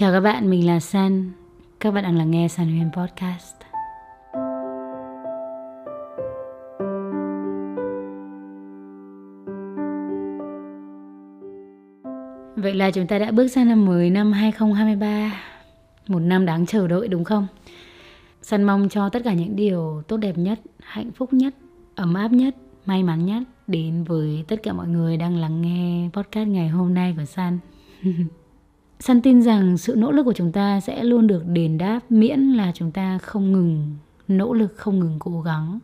Chào các bạn, mình là San. Các bạn đang lắng nghe San Huyền Podcast. Vậy là chúng ta đã bước sang năm mới năm 2023 Một năm đáng chờ đợi đúng không? San mong cho tất cả những điều tốt đẹp nhất, hạnh phúc nhất, ấm áp nhất, may mắn nhất Đến với tất cả mọi người đang lắng nghe podcast ngày hôm nay của San Săn tin rằng sự nỗ lực của chúng ta sẽ luôn được đền đáp miễn là chúng ta không ngừng nỗ lực, không ngừng cố gắng.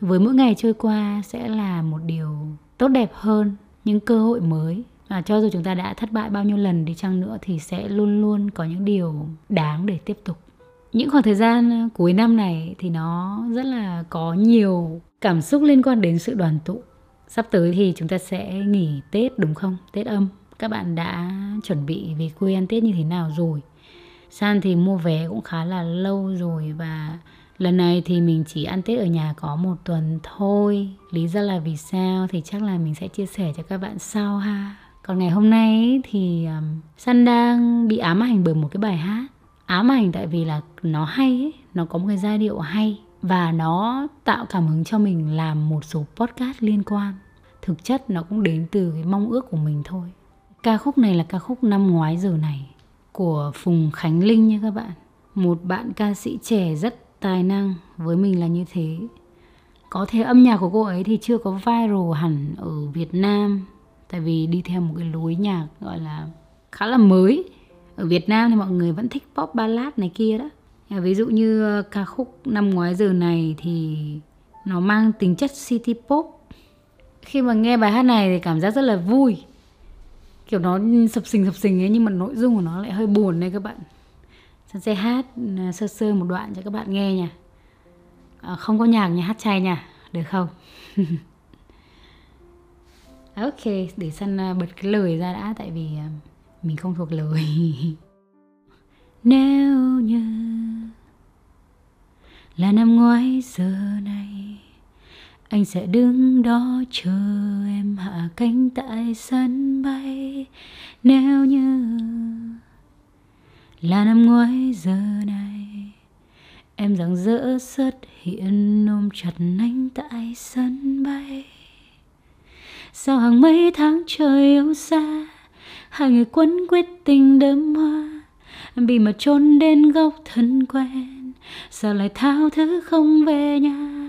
Với mỗi ngày trôi qua sẽ là một điều tốt đẹp hơn, những cơ hội mới. Và cho dù chúng ta đã thất bại bao nhiêu lần đi chăng nữa thì sẽ luôn luôn có những điều đáng để tiếp tục. Những khoảng thời gian à, cuối năm này thì nó rất là có nhiều cảm xúc liên quan đến sự đoàn tụ. Sắp tới thì chúng ta sẽ nghỉ Tết đúng không? Tết âm các bạn đã chuẩn bị về quê ăn Tết như thế nào rồi. San thì mua vé cũng khá là lâu rồi và lần này thì mình chỉ ăn Tết ở nhà có một tuần thôi. Lý do là vì sao thì chắc là mình sẽ chia sẻ cho các bạn sau ha. Còn ngày hôm nay thì um, San đang bị ám ảnh bởi một cái bài hát. Ám ảnh tại vì là nó hay ấy, nó có một cái giai điệu hay và nó tạo cảm hứng cho mình làm một số podcast liên quan. Thực chất nó cũng đến từ cái mong ước của mình thôi. Ca khúc này là ca khúc năm ngoái giờ này của Phùng Khánh Linh nha các bạn. Một bạn ca sĩ trẻ rất tài năng, với mình là như thế. Có thể âm nhạc của cô ấy thì chưa có viral hẳn ở Việt Nam tại vì đi theo một cái lối nhạc gọi là khá là mới. Ở Việt Nam thì mọi người vẫn thích pop ballad này kia đó. Ví dụ như ờ, ca khúc năm ngoái giờ này thì nó mang tính chất city pop. Khi mà nghe bài hát này thì cảm giác rất là vui kiểu nó sập sình sập sình ấy nhưng mà nội dung của nó lại hơi buồn đấy các bạn. Sơn sẽ hát à, sơ sơ một đoạn cho các bạn nghe nha. À, không có nhạc nhà hát chay nha được không? Ok để Sơn à, bật cái lời ra đã tại vì à, mình không thuộc lời. Nếu như là năm ngoái giờ này anh sẽ đứng đó chờ em hạ cánh tại sân bay. Nếu như là năm ngoái giờ này, em rằng rỡ xuất hiện ôm chặt anh tại sân bay. Sau hàng mấy tháng trời yêu xa, hai người quấn quyết tình đơm hoa, bị mà trốn đến góc thân quen. Sao lại thao thứ không về nhà?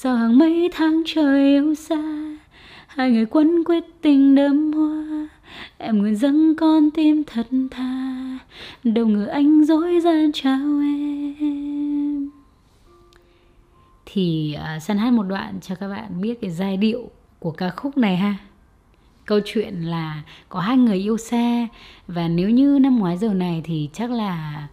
Sau hàng mấy tháng trời yêu xa hai người quấn quyết tình đơm hoa. Em nguyện dâng con tim thật tha đâu ngờ anh dối gian chào em. Thì à, uh, săn hát một đoạn cho các bạn biết cái giai điệu của ca khúc này ha. Câu chuyện là có hai người yêu xa và nếu như năm ngoái giờ này thì chắc là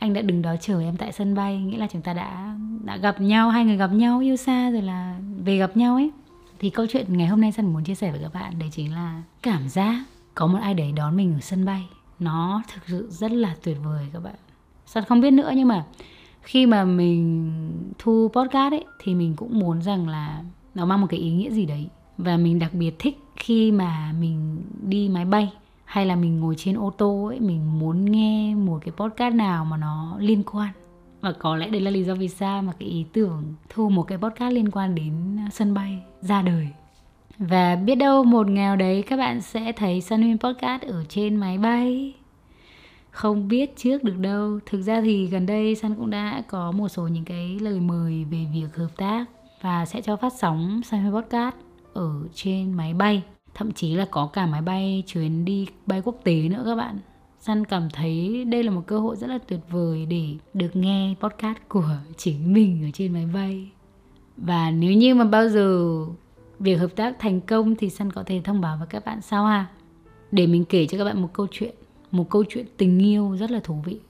anh đã đứng đó chờ em tại sân bay, nghĩa là chúng ta đã đã gặp nhau, hai người gặp nhau yêu xa rồi là về gặp nhau ấy. Thì câu chuyện ngày hôm nay sân muốn chia sẻ với các bạn, đấy chính là cảm giác có một ai đấy đón mình ở sân bay. Nó thực sự rất là tuyệt vời các bạn. Sân không biết nữa nhưng mà khi mà mình thu podcast ấy, thì mình cũng muốn rằng là nó mang một cái ý nghĩa gì đấy. Và mình đặc biệt thích khi mà mình đi máy bay hay là mình ngồi trên ô tô ấy, mình muốn nghe một cái podcast nào mà nó liên quan? Và có lẽ đấy là lý do vì sao mà cái ý tưởng thu một cái podcast liên quan đến à, sân bay ra đời. Và biết đâu một ngày đấy các bạn sẽ thấy Sunwin Podcast ở trên máy bay. Không biết trước được đâu. Thực ra thì gần đây Sun cũng đã có một số những cái lời mời về việc hợp tác Và sẽ cho phát sóng Sunwin Podcast ở trên máy bay thậm chí là có cả máy bay chuyến đi bay quốc tế nữa các bạn. San cảm thấy đây là một cơ hội rất là tuyệt vời để được nghe podcast của chính mình ở trên máy bay. Và nếu như mà bao giờ việc hợp tác thành công thì San có thể thông báo với các bạn sau ha. Để mình kể cho các bạn một câu chuyện, một câu chuyện tình yêu rất là thú vị.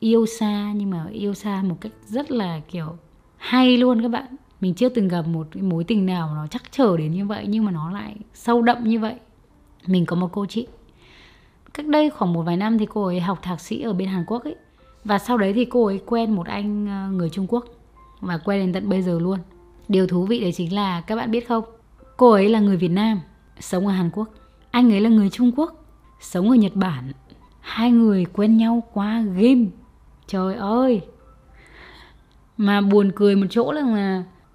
Yêu xa nhưng mà yêu xa một cách rất là kiểu hay luôn các bạn mình chưa từng gặp một cái mối tình nào nó chắc trở đến như vậy nhưng mà nó lại sâu đậm như vậy. Mình có một cô chị. Cách đây khoảng một vài năm thì cô ấy học thạc sĩ ở bên Hàn Quốc ấy. Và sau đấy thì cô ấy quen một anh ờ, người Trung Quốc và quen đến tận bây giờ luôn. Điều thú vị đấy chính là các bạn biết không? Cô ấy là người Việt Nam, sống ở Hàn Quốc. Anh ấy là người Trung Quốc, sống ở Nhật Bản. Hai người quen nhau qua game. Trời ơi! Mà buồn cười một chỗ là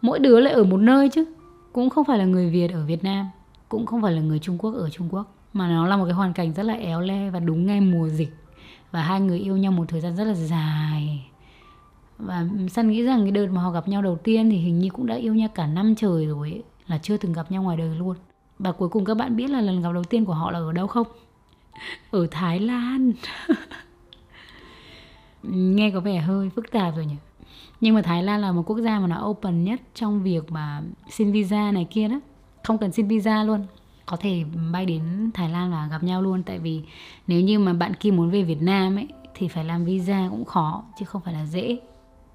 mỗi đứa lại ở một nơi chứ. Cũng không phải là người việt ở việt nam cũng không phải là người trung quốc ở trung quốc mà nó là một cái hoàn cảnh rất là éo le và đúng ngay mùa dịch. Và hai người yêu nhau một thời gian rất là dài. Và San nghĩ rằng cái đợt mà họ gặp nhau đầu tiên thì hình như cũng đã yêu nhau cả năm trời rồi ấy, là chưa từng gặp nhau ngoài đời luôn. Và cuối cùng các bạn biết là lần gặp đầu tiên của họ là ở đâu không? Ở Thái Lan. Nghe có vẻ hơi phức tạp rồi nhỉ? Nhưng mà Thái Lan là một quốc gia mà nó open nhất trong việc mà xin visa này kia đó. Không cần xin visa luôn. Có thể bay đến Thái Lan và gặp nhau luôn. Tại vì nếu như mà bạn kia muốn về Việt Nam ấy thì phải làm visa cũng khó chứ không phải là dễ.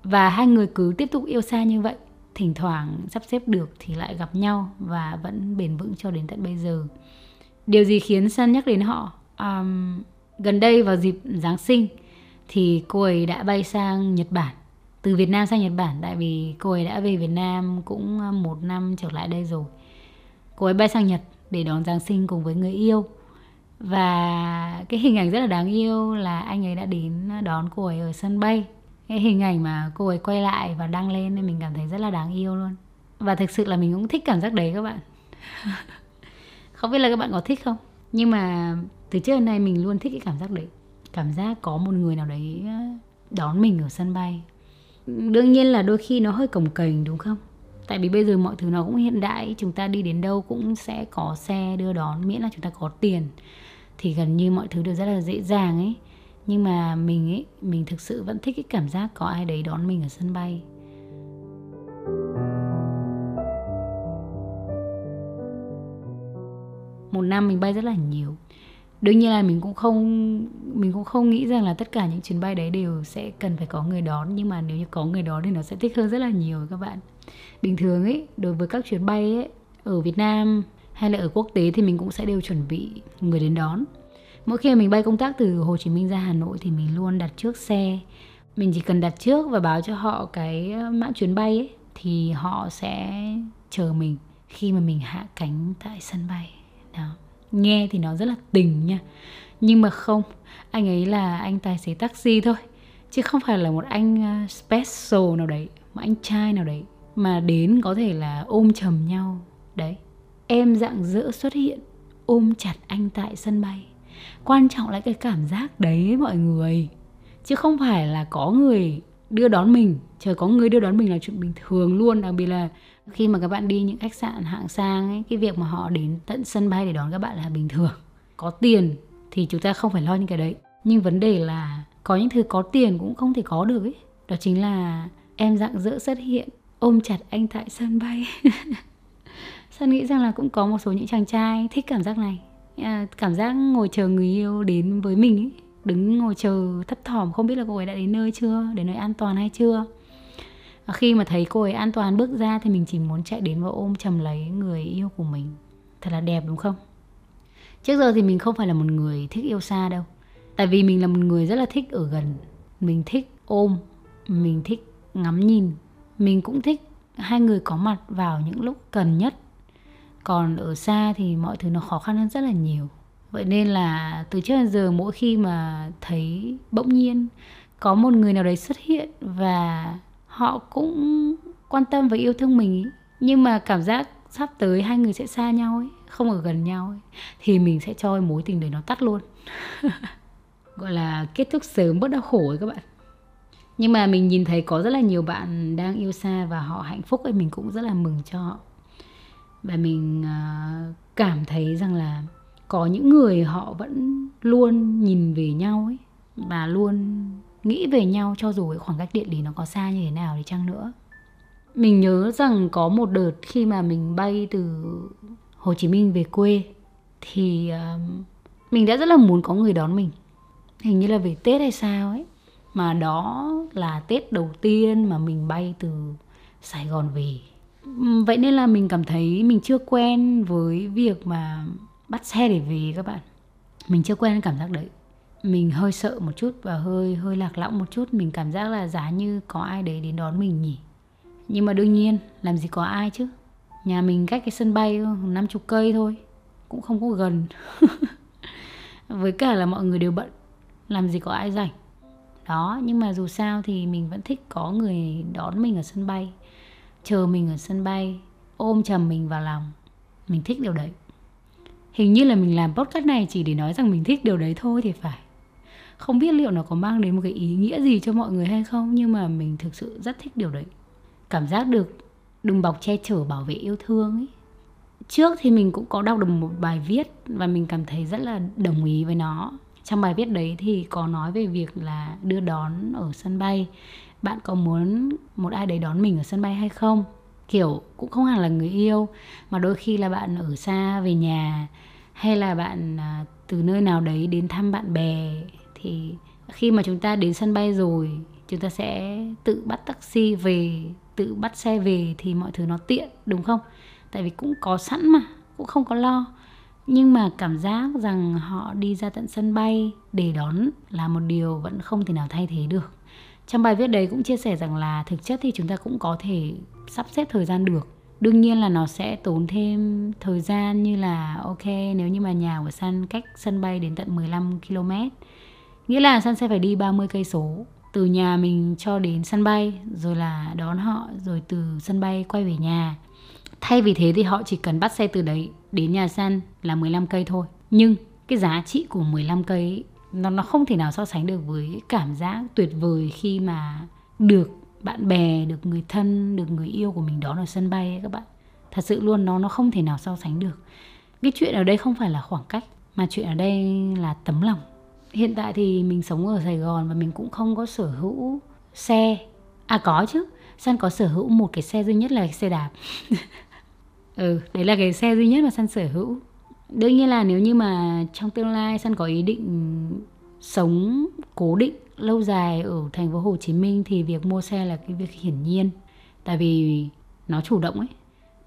Và hai người cứ tiếp tục yêu xa như vậy thỉnh thoảng sắp xếp được thì lại gặp nhau và vẫn bền vững cho đến tận bây giờ. Điều gì khiến san nhắc đến họ? Um, gần đây vào dịp Giáng sinh thì cô ấy đã bay sang Nhật Bản từ Việt Nam sang Nhật Bản, tại vì cô ấy đã về Việt Nam cũng ờ, một năm trở lại đây rồi. Cô ấy bay sang Nhật để đón Giáng sinh cùng với người yêu. Và cái hình ảnh rất là đáng yêu là anh ấy đã đến đón cô ấy ở sân bay. Cái hình ảnh mà cô ấy quay lại và đăng lên nên mình cảm thấy rất là đáng yêu luôn. Và thực sự là mình cũng thích cảm giác đấy các bạn. Không biết là các bạn có thích không? Nhưng mà từ trước đến nay mình luôn thích cái cảm giác đấy. Cảm giác có một người nào đấy ờ, đón mình ở sân bay đương nhiên là đôi khi nó hơi cồng kềnh, đúng không? Tại vì bây giờ mọi thứ nó cũng hiện đại, chúng ta đi đến đâu cũng sẽ có xe đưa đón, miễn là chúng ta có tiền. Thì gần như mọi thứ đều rất là dễ dàng ấy. Nhưng mà mình ấy, mình thực sự vẫn thích cái cảm giác có ai đấy đón mình ở sân bay. Một năm mình bay rất là nhiều đương nhiên là mình cũng không, mình cũng không nghĩ rằng là tất cả những chuyến bay đấy đều sẽ cần phải có người đón, nhưng mà nếu như có người đón thì nó sẽ thích hơn rất là nhiều các bạn. Bình thường ấy, đối với các chuyến bay ấy, ở Việt Nam hay là ở quốc tế thì mình cũng sẽ đều chuẩn bị người đến đón. Mỗi khi mình bay công tác từ Hồ Chí Minh ra Hà Nội thì mình luôn đặt trước xe. Mình chỉ cần đặt trước và báo cho họ cái ờ, mã chuyến bay ấy, thì họ sẽ chờ mình khi mà mình hạ cánh tại sân bay. Đó nghe thì nó rất là tình nha. Nhưng mà không, anh ấy là anh tài xế taxi thôi. Chứ không phải là một anh à, special nào đấy một anh trai nào đấy mà đến có thể là ôm chầm nhau. Đấy, em dạng dỡ xuất hiện, ôm chặt anh tại sân bay. Quan trọng là cái cảm giác đấy mọi người. Chứ không phải là có người đưa đón mình, trời có người đưa đón mình là chuyện bình thường luôn, đặc biệt là khi mà các bạn đi những khách sạn hạng sang ấy cái việc mà họ đến tận sân bay để đón các bạn là bình thường. Có tiền thì chúng ta không phải lo những cái đấy. Nhưng vấn đề là có những thứ có tiền cũng không thể có được ấy. Đó chính là em dạng dỡ xuất hiện ôm chặt anh tại sân bay. Sơn nghĩ rằng là cũng có một số những chàng trai thích cảm giác này. À, cảm giác ngồi chờ người yêu đến với mình ấy. Đứng ngồi chờ thấp thỏm không biết là cô ấy đã đến nơi chưa đến nơi an toàn hay chưa khi mà thấy cô ấy an toàn bước ra thì mình chỉ muốn chạy đến và ôm chầm lấy người yêu của mình. Thật là đẹp đúng không? Trước giờ thì mình không phải là một người thích yêu xa đâu. Tại vì mình là một người rất là thích ở gần. Mình thích ôm, mình thích ngắm nhìn. Mình cũng thích hai người có mặt vào những lúc cần nhất. Còn ở xa thì mọi thứ nó khó khăn hơn rất là nhiều. Vậy nên là từ trước đến giờ mỗi khi mà thấy bỗng nhiên có một người nào đấy xuất hiện và họ cũng quan tâm và yêu thương mình ý. nhưng mà cảm giác sắp tới hai người sẽ xa nhau ấy, không ở gần nhau ấy, thì mình sẽ cho mối tình đấy nó tắt luôn. Gọi là kết thúc sớm bớt đau khổ ấy các bạn. Nhưng mà mình nhìn thấy có rất là nhiều bạn đang yêu xa và họ hạnh phúc ấy, mình cũng rất là mừng cho họ. Và mình à, cảm thấy rằng là có những người họ vẫn luôn nhìn về nhau ấy, và luôn nghĩ về nhau cho dù cái khoảng cách địa lý nó có xa như thế nào thì chăng nữa. Mình nhớ rằng có một đợt khi mà mình bay từ Hồ Chí Minh về quê thì uh, mình đã rất là muốn có người đón mình. Hình như là về Tết hay sao ấy mà đó là Tết đầu tiên mà mình bay từ Sài Gòn về. Vậy nên là mình cảm thấy mình chưa quen với việc mà bắt xe để về các bạn. Mình chưa quen cảm giác đấy mình hơi sợ một chút và hơi hơi lạc lõng một chút. Mình cảm giác là giá như có ai đấy đến đón mình nhỉ? Nhưng mà đương nhiên, làm gì có ai chứ. Nhà mình cách cái sân bay năm chục cây thôi, cũng không có gần. Với cả là mọi người đều bận, làm gì có ai rảnh. Đó, nhưng mà dù sao thì mình vẫn thích có người đón mình ở sân bay, chờ mình ở sân bay, ôm chầm mình vào lòng. Mình thích điều đấy. Hình như là mình làm podcast này chỉ để nói rằng mình thích điều đấy thôi thì phải không biết liệu nó có mang đến một cái ý nghĩa gì cho mọi người hay không, nhưng mà mình thực sự rất thích điều đấy. Cảm giác được đùm bọc che chở, bảo vệ yêu thương ấy. Trước thì mình cũng có đọc được một bài viết và mình cảm thấy rất là đồng ý với nó. Trong bài viết đấy thì có nói về việc là đưa đón ở sân bay. Bạn có muốn một ai đấy đón mình ở sân bay hay không? Kiểu, cũng không hẳn là người yêu, mà đôi khi là bạn ở xa, về nhà, hay là bạn à, từ nơi nào đấy đến thăm bạn bè thì khi mà chúng ta đến sân bay rồi, chúng ta sẽ tự bắt taxi về, tự bắt xe về thì mọi thứ nó tiện, đúng không? Tại vì cũng có sẵn mà, cũng không có lo. Nhưng mà cảm giác rằng họ đi ra tận sân bay để đón là một điều vẫn không thể nào thay thế được. Trong bài viết đấy cũng chia sẻ rằng là thực chất thì chúng ta cũng có thể sắp xếp thời gian được. Đương nhiên là nó sẽ tốn thêm thời gian như là, ok, nếu như mà nhà của san cách sân bay đến tận 15 km nghĩa là san sẽ phải đi 30 cây số, từ nhà mình cho đến sân bay, rồi là đón họ, rồi từ sân bay quay về nhà. Thay vì thế thì họ chỉ cần bắt xe từ đấy đến nhà san là 15 cây thôi. Nhưng cái giá trị của 15 cây nó nó không thể nào so sánh được với cảm giác tuyệt vời khi mà được bạn bè, được người thân, được người yêu của mình đón ở sân bay ấy các bạn. Thật sự luôn, nó nó không thể nào so sánh được. Cái chuyện ở đây không phải là khoảng cách, mà chuyện ở đây là tấm lòng hiện tại thì mình sống ở sài gòn và mình cũng không có sở hữu xe. À có chứ. San có sở hữu một cái xe duy nhất là xe đạp. Ừ đấy là cái xe duy nhất mà san sở hữu. Đương nhiên là nếu như mà trong tương lai san có ý định sống cố định lâu dài ở thành phố Hồ Chí Minh thì việc mua xe là cái việc hiển nhiên. Tại vì nó chủ động ấy.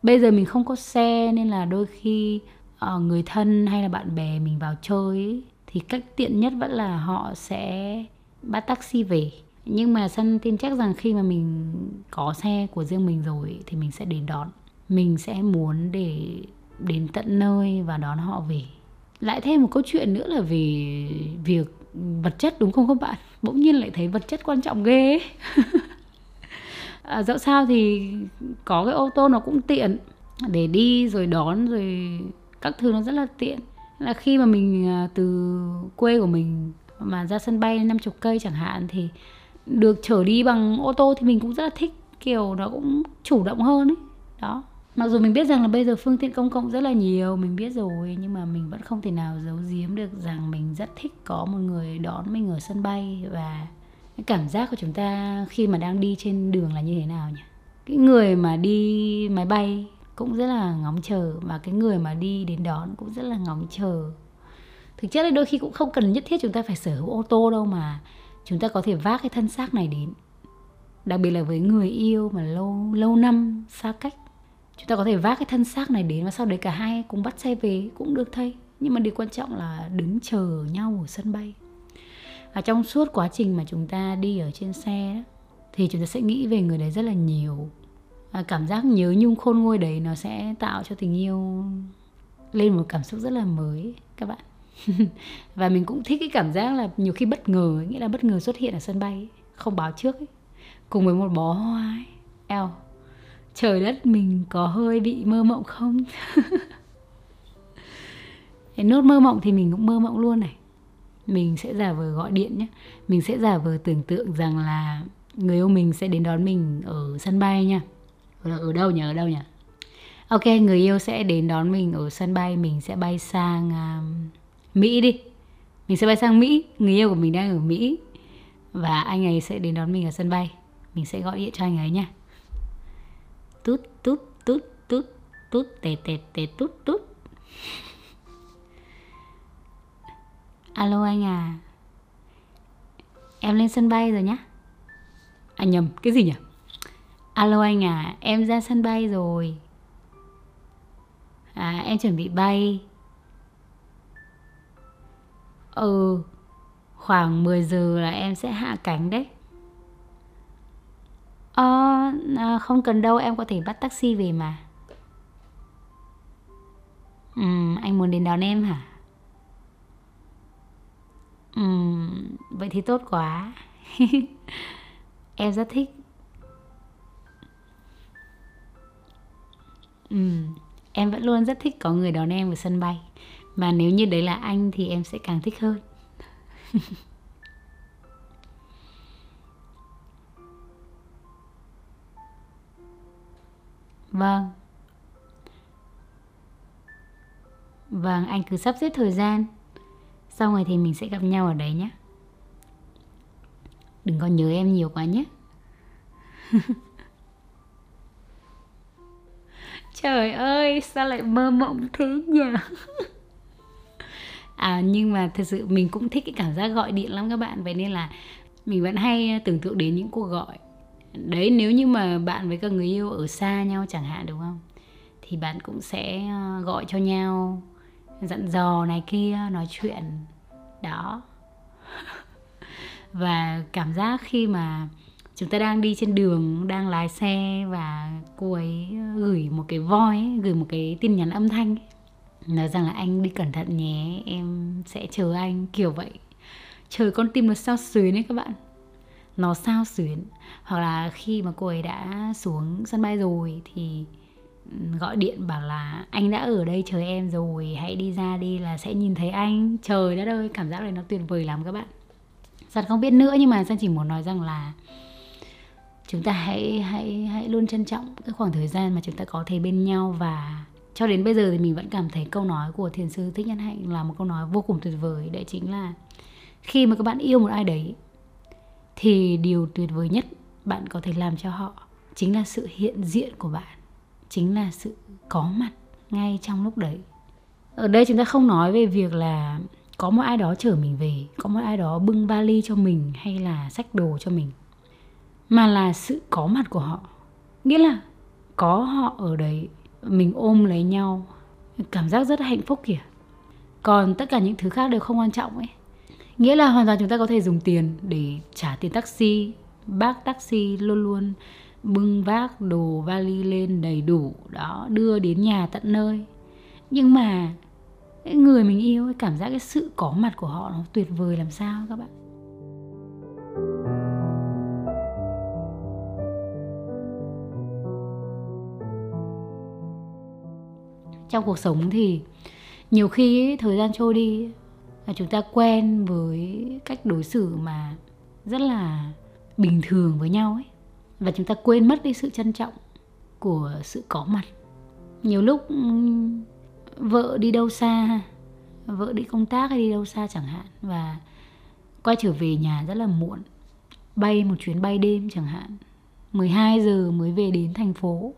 Bây giờ mình không có xe nên là đôi khi ờ, người thân hay là bạn bè mình vào chơi ấy, thì cách tiện nhất vẫn là họ sẽ bắt taxi về. Nhưng mà sân tin chắc rằng khi mà mình có xe của riêng mình rồi thì mình sẽ đến đón. Mình sẽ muốn để đến tận nơi và đón họ về. Lại thêm một câu chuyện nữa là về việc vật chất đúng không các bạn? Bỗng nhiên lại thấy vật chất quan trọng ghê. Ấy. à, dẫu sao thì có cái ô tô nó cũng tiện. Để đi rồi đón rồi các thứ nó rất là tiện là khi mà mình à, từ quê của mình mà ra sân bay 50 cây chẳng hạn thì được trở đi bằng ô tô thì mình cũng rất là thích. Kiểu nó cũng chủ động hơn ấy. Đó. Mặc dù mình biết rằng là bây giờ phương tiện công cộng rất là nhiều, mình biết rồi, nhưng mà mình vẫn không thể nào giấu giếm được rằng mình rất thích có một người đón mình ở sân bay. Và cái cảm giác của chúng ta khi mà đang đi trên đường là như thế nào nhỉ? Cái người mà đi máy bay cũng rất là ngóng chờ và cái người mà đi đến đón cũng rất là ngóng chờ. Thực chất là đôi khi cũng không cần nhất thiết chúng ta phải sở hữu ô tô đâu mà chúng ta có thể vác cái thân xác này đến. Đặc biệt là với người yêu mà lâu lâu năm xa cách, chúng ta có thể vác cái thân xác này đến và sau đấy cả hai cùng bắt xe về cũng được thay nhưng mà điều quan trọng là đứng chờ nhau ở sân bay. Và trong suốt quá trình mà chúng ta đi ở trên xe thì chúng ta sẽ nghĩ về người đấy rất là nhiều cảm giác nhớ nhung khôn nguôi đấy nó sẽ tạo cho tình yêu lên một cảm xúc rất là mới, các bạn và mình cũng thích cái cảm giác là nhiều khi bất ngờ nghĩa là bất ngờ xuất hiện ở sân bay không báo trước ấy. cùng với một bó hoa ấy. eo, trời đất, mình có hơi bị mơ mộng không cái nốt mơ mộng thì mình cũng mơ mộng luôn này mình sẽ giả vờ gọi điện nhé mình sẽ giả vờ tưởng tượng rằng là người yêu mình sẽ đến đón mình ở sân bay nha ở, ở đâu nhỉ ở đâu nhỉ? Ok người yêu sẽ đến đón mình ở sân bay mình sẽ bay sang uh, mỹ đi. Mình sẽ bay sang mỹ người yêu của mình đang ở mỹ. Và anh ấy sẽ đến đón mình ở sân bay. Mình sẽ gọi điện cho anh ấy nha. Tút tút tút tút tút tè tè tè tút tút. Alo anh à. Em lên sân bay rồi nhá. À nhầm cái gì nhỉ? Alo anh à em ra sân bay rồi à em chuẩn bị bay ừ khoảng 10 giờ là em sẽ hạ cánh đấy Ờ, à, không cần đâu, em có thể bắt taxi về mà. ừ anh muốn đến đón em hả? ừ vậy thì tốt quá em rất thích Ừ. Em vẫn luôn rất thích có người đón em ở sân bay. Mà nếu như đấy là anh thì em sẽ càng thích hơn. Vâng. Vâng anh cứ sắp xếp thời gian. Xong rồi thì mình sẽ gặp nhau ở đấy nhé. Đừng có nhớ em nhiều quá nhé. trời ơi, sao lại mơ mộng thế nhỉ? À nhưng mà thật sự mình cũng thích cái cảm giác gọi điện lắm các bạn. Vậy nên là mình vẫn hay ờ, tưởng tượng đến những cuộc gọi. Đấy, nếu như mà bạn với các người yêu ở xa nhau chẳng hạn, đúng không? Thì bạn cũng sẽ ờ, gọi cho nhau, dặn dò này kia, nói chuyện. Đó. Và cảm giác khi mà chúng ta đang đi trên đường đang lái xe và cô ấy gửi một cái voi ấy, gửi một cái tin nhắn âm thanh ấy, nói rằng là anh đi cẩn thận nhé em sẽ chờ anh kiểu vậy. Trời con tim nó sao xuyến ấy các bạn. Nó sao xuyến hoặc là khi mà cô ấy đã xuống sân bay rồi thì ừ, gọi điện bảo là anh đã ở đây chờ em rồi hãy đi ra đi là sẽ nhìn thấy anh. Trời đất ơi cảm giác này nó tuyệt vời lắm các bạn. Giật không biết nữa nhưng mà Giang chỉ muốn nói rằng là chúng ta hãy hãy hãy luôn trân trọng cái khoảng thời gian mà chúng ta có thể bên nhau và cho đến bây giờ thì mình vẫn cảm thấy câu nói của thiền sư thích nhân hạnh là một câu nói vô cùng tuyệt vời. Đấy chính là khi mà các bạn yêu một ai đấy thì điều tuyệt vời nhất bạn có thể làm cho họ chính là sự hiện diện của bạn, chính là sự có mặt ngay trong lúc đấy. Ở đây chúng ta không nói về việc là có một ai đó chở mình về, có một ai đó bưng vali cho mình hay là sách đồ cho mình mà là sự có mặt của họ. Nghĩa là có họ ở đấy, mình ôm lấy nhau, cảm giác rất hạnh phúc kìa. Còn tất cả những thứ khác đều không quan trọng ấy. Nghĩa là hoàn toàn chúng ta có thể dùng tiền để trả tiền taxi, bác taxi luôn luôn bưng vác đồ vali lên đầy đủ, đó, đưa đến nhà tận nơi. Nhưng mà cái người mình yêu, cái cảm giác, cái sự có mặt của họ nó tuyệt vời làm sao các bạn? Trong cuộc sống thì nhiều khi ấy, thời gian trôi đi là chúng ta quen với cách đối xử mà rất là bình thường với nhau ấy. Và chúng ta quên mất đi sự trân trọng của sự có mặt. Nhiều lúc vợ đi đâu xa vợ đi công tác hay đi đâu xa chẳng hạn và quay trở về nhà rất là muộn. Bay một chuyến bay đêm chẳng hạn. 12 giờ mới về đến thành phố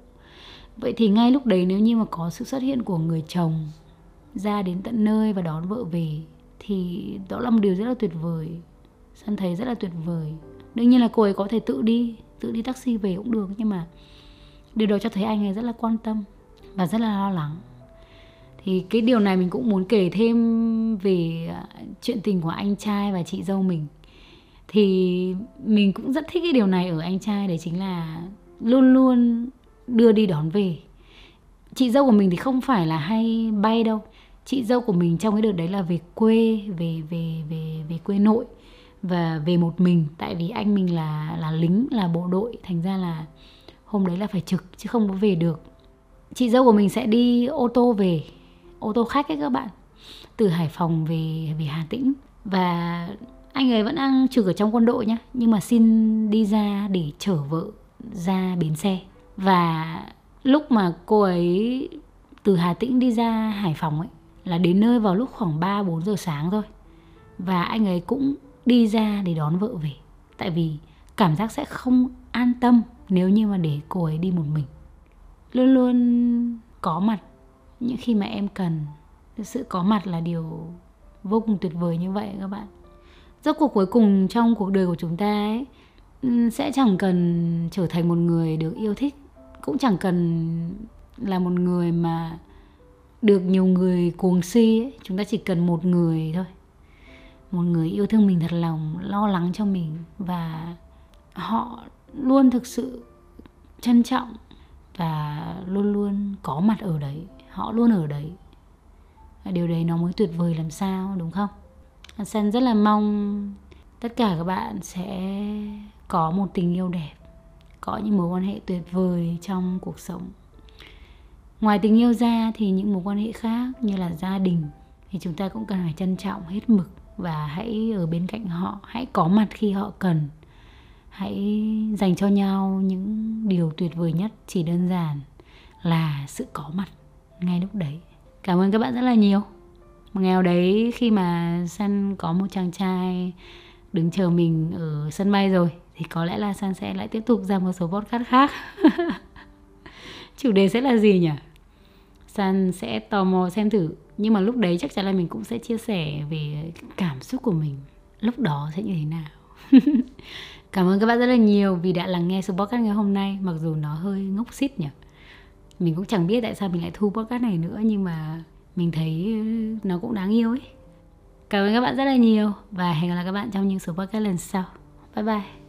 vậy thì ngay lúc đấy nếu như mà có sự xuất hiện của người chồng ra đến tận nơi và đón vợ về, thì đó là một điều rất là tuyệt vời san thấy rất là tuyệt vời. Đương nhiên là cô ấy có thể tự đi tự đi taxi về cũng được, nhưng mà điều đó cho thấy anh ấy rất là quan tâm và rất là lo lắng. Thì cái điều này mình cũng muốn kể thêm về à, chuyện tình của anh trai và chị dâu mình. Thì mình cũng rất thích cái điều này ở anh trai đấy chính là luôn luôn đưa đi đón về. Chị dâu của mình thì không phải là hay bay đâu. Chị dâu của mình trong cái đợt đấy là về quê, về về về về quê nội và về một mình. Tại vì anh mình là là lính, là bộ đội. Thành ra là hôm đấy là phải trực, chứ không có về được. Chị dâu của mình sẽ đi ô tô về, ô tô khách ấy các bạn, từ Hải Phòng về về Hà Tĩnh. Và anh ấy vẫn đang trực ở trong quân đội nhá, nhưng mà xin đi ra để chở vợ ra bến xe và lúc mà cô ấy từ Hà Tĩnh đi ra Hải Phòng ấy, là đến nơi vào lúc khoảng 3 4 giờ sáng thôi. Và anh ấy cũng đi ra để đón vợ về. Tại vì cảm giác sẽ không an tâm nếu như mà để cô ấy đi một mình. Luôn luôn có mặt những khi mà em cần. Sự có mặt là điều vô cùng tuyệt vời như vậy các bạn. Rốt cuộc cuối cùng trong cuộc đời của chúng ta ấy ừ, sẽ chẳng cần trở thành một người được yêu thích cũng chẳng cần là một người mà được nhiều người cuồng si ấy. chúng ta chỉ cần một người thôi. Một người yêu thương mình thật lòng, lo lắng cho mình và họ luôn thực sự trân trọng và luôn luôn có mặt ở đấy. Họ luôn ở đấy. Điều đấy nó mới tuyệt vời làm sao, đúng không? Sen rất là mong tất cả các bạn sẽ có một tình yêu đẹp có những mối quan hệ tuyệt vời trong cuộc sống. Ngoài tình yêu ra thì những mối quan hệ khác như là gia đình thì chúng ta cũng cần phải trân trọng hết mực và hãy ở bên cạnh họ, hãy có mặt khi họ cần. Hãy dành cho nhau những điều tuyệt vời nhất, chỉ đơn giản là sự có mặt ngay lúc đấy. Cảm ơn các bạn rất là nhiều. Một ngày nào đấy khi mà san có một chàng trai đứng chờ mình ở sân bay rồi thì có lẽ là san sẽ lại tiếp tục ra một số podcast khác. Chủ đề sẽ là gì nhỉ? San sẽ tò mò xem thử. Nhưng mà lúc đấy chắc chắn là mình cũng sẽ chia sẻ về cảm xúc của mình. Lúc đó sẽ như thế nào? Cảm ơn các bạn rất là nhiều vì đã lắng nghe số podcast ngày hôm nay. Mặc dù nó hơi ngốc xít nhỉ? Mình cũng chẳng biết tại sao mình lại thu podcast này nữa, nhưng mà mình thấy nó cũng đáng yêu ấy. Cảm ơn các bạn rất là nhiều và hẹn gặp lại các bạn trong những số podcast lần sau. Bye bye.